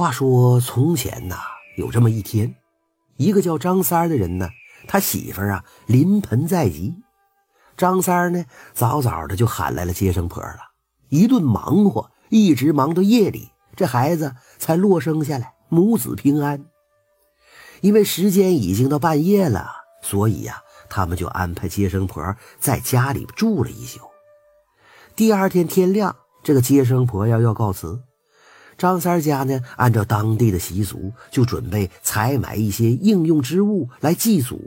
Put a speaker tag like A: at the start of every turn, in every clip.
A: 话说从前呐，有这么一天，一个叫张三的人呢，他媳妇啊临盆在即，张三呢早早的就喊来了接生婆了，一顿忙活，一直忙到夜里，这孩子才落生下来，母子平安。因为时间已经到半夜了，所以呀，他们就安排接生婆在家里住了一宿。第二天天亮，这个接生婆要要告辞。张三家呢，按照当地的习俗，就准备采买一些应用之物来祭祖。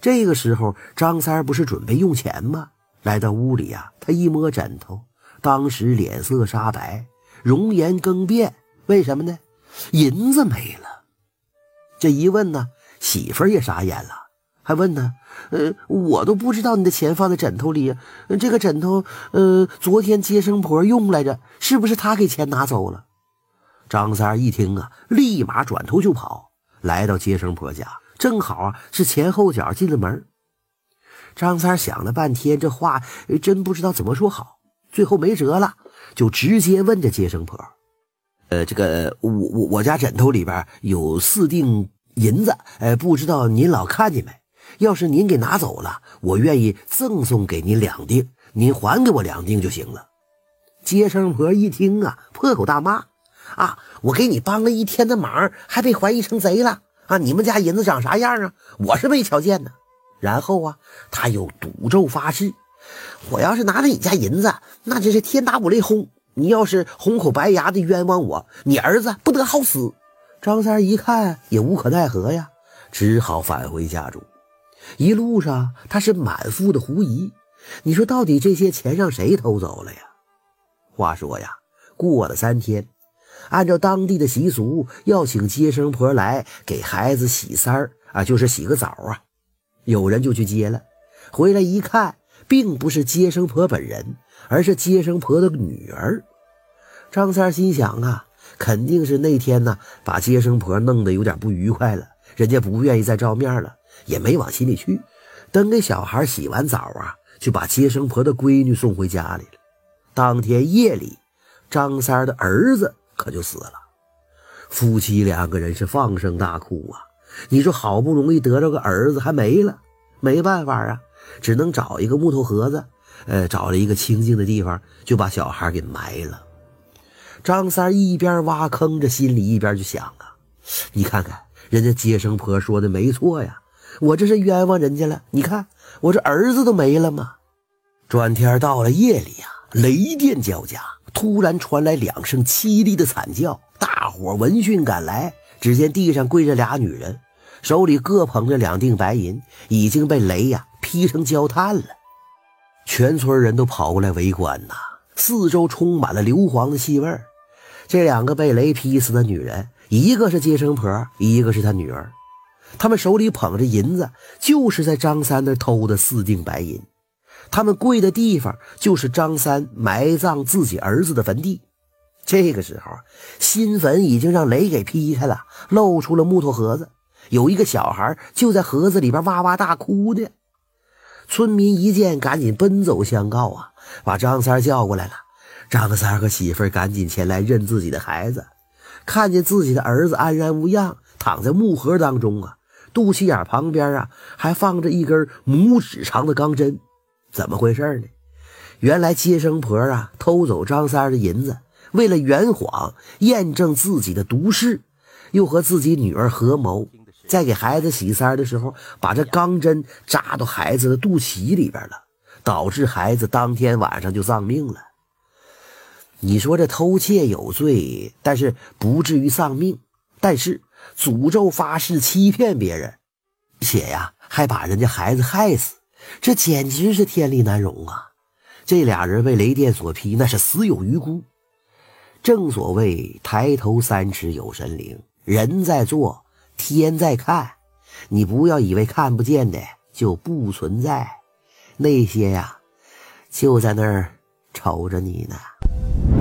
A: 这个时候，张三不是准备用钱吗？来到屋里呀，他一摸枕头，当时脸色煞白，容颜更变。为什么呢？银子没了。这一问呢，媳妇儿也傻眼了，还问呢：“呃，我都不知道你的钱放在枕头里，这个枕头，呃，昨天接生婆用来着，是不是她给钱拿走了？”张三一听啊，立马转头就跑，来到接生婆家，正好啊是前后脚进了门。张三想了半天，这话真不知道怎么说好，最后没辙了，就直接问这接生婆：“呃，这个我我我家枕头里边有四锭银子，呃，不知道您老看见没？要是您给拿走了，我愿意赠送给您两锭，您还给我两锭就行了。”接生婆一听啊，破口大骂。啊！我给你帮了一天的忙，还被怀疑成贼了啊！你们家银子长啥样啊？我是没瞧见呢。然后啊，他又赌咒发誓：我要是拿了你家银子，那真是天打五雷轰！你要是红口白牙的冤枉我，你儿子不得好死！张三一看也无可奈何呀，只好返回家中。一路上他是满腹的狐疑，你说到底这些钱让谁偷走了呀？话说呀，过了三天。按照当地的习俗，要请接生婆来给孩子洗三儿啊，就是洗个澡啊。有人就去接了，回来一看，并不是接生婆本人，而是接生婆的女儿。张三心想啊，肯定是那天呢，把接生婆弄得有点不愉快了，人家不愿意再照面了，也没往心里去。等给小孩洗完澡啊，就把接生婆的闺女送回家里了。当天夜里，张三的儿子。可就死了，夫妻两个人是放声大哭啊！你说好不容易得着个儿子，还没了，没办法啊，只能找一个木头盒子，呃，找了一个清静的地方，就把小孩给埋了。张三一边挖坑，这心里一边就想啊：你看看人家接生婆说的没错呀，我这是冤枉人家了。你看我这儿子都没了吗？转天到了夜里呀，雷电交加。突然传来两声凄厉的惨叫，大伙闻讯赶来，只见地上跪着俩女人，手里各捧着两锭白银，已经被雷呀劈成焦炭了。全村人都跑过来围观呐，四周充满了硫磺的气味。这两个被雷劈死的女人，一个是接生婆，一个是她女儿，他们手里捧着银子，就是在张三那偷的四锭白银。他们跪的地方就是张三埋葬自己儿子的坟地。这个时候，新坟已经让雷给劈开了，露出了木头盒子。有一个小孩就在盒子里边哇哇大哭呢。村民一见，赶紧奔走相告啊，把张三叫过来了。张三和媳妇赶紧前来认自己的孩子，看见自己的儿子安然无恙，躺在木盒当中啊，肚脐眼旁边啊还放着一根拇指长的钢针。怎么回事呢？原来接生婆啊偷走张三的银子，为了圆谎验证自己的毒誓，又和自己女儿合谋，在给孩子洗三的时候，把这钢针扎到孩子的肚脐里边了，导致孩子当天晚上就丧命了。你说这偷窃有罪，但是不至于丧命；但是诅咒发誓欺骗别人，且呀还把人家孩子害死。这简直是天理难容啊！这俩人被雷电所劈，那是死有余辜。正所谓抬头三尺有神灵，人在做，天在看。你不要以为看不见的就不存在，那些呀，就在那儿瞅着你呢。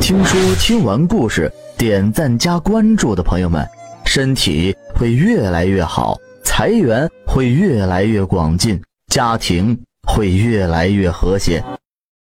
B: 听说听完故事，点赞加关注的朋友们，身体会越来越好，财源会越来越广进。家庭会越来越和谐。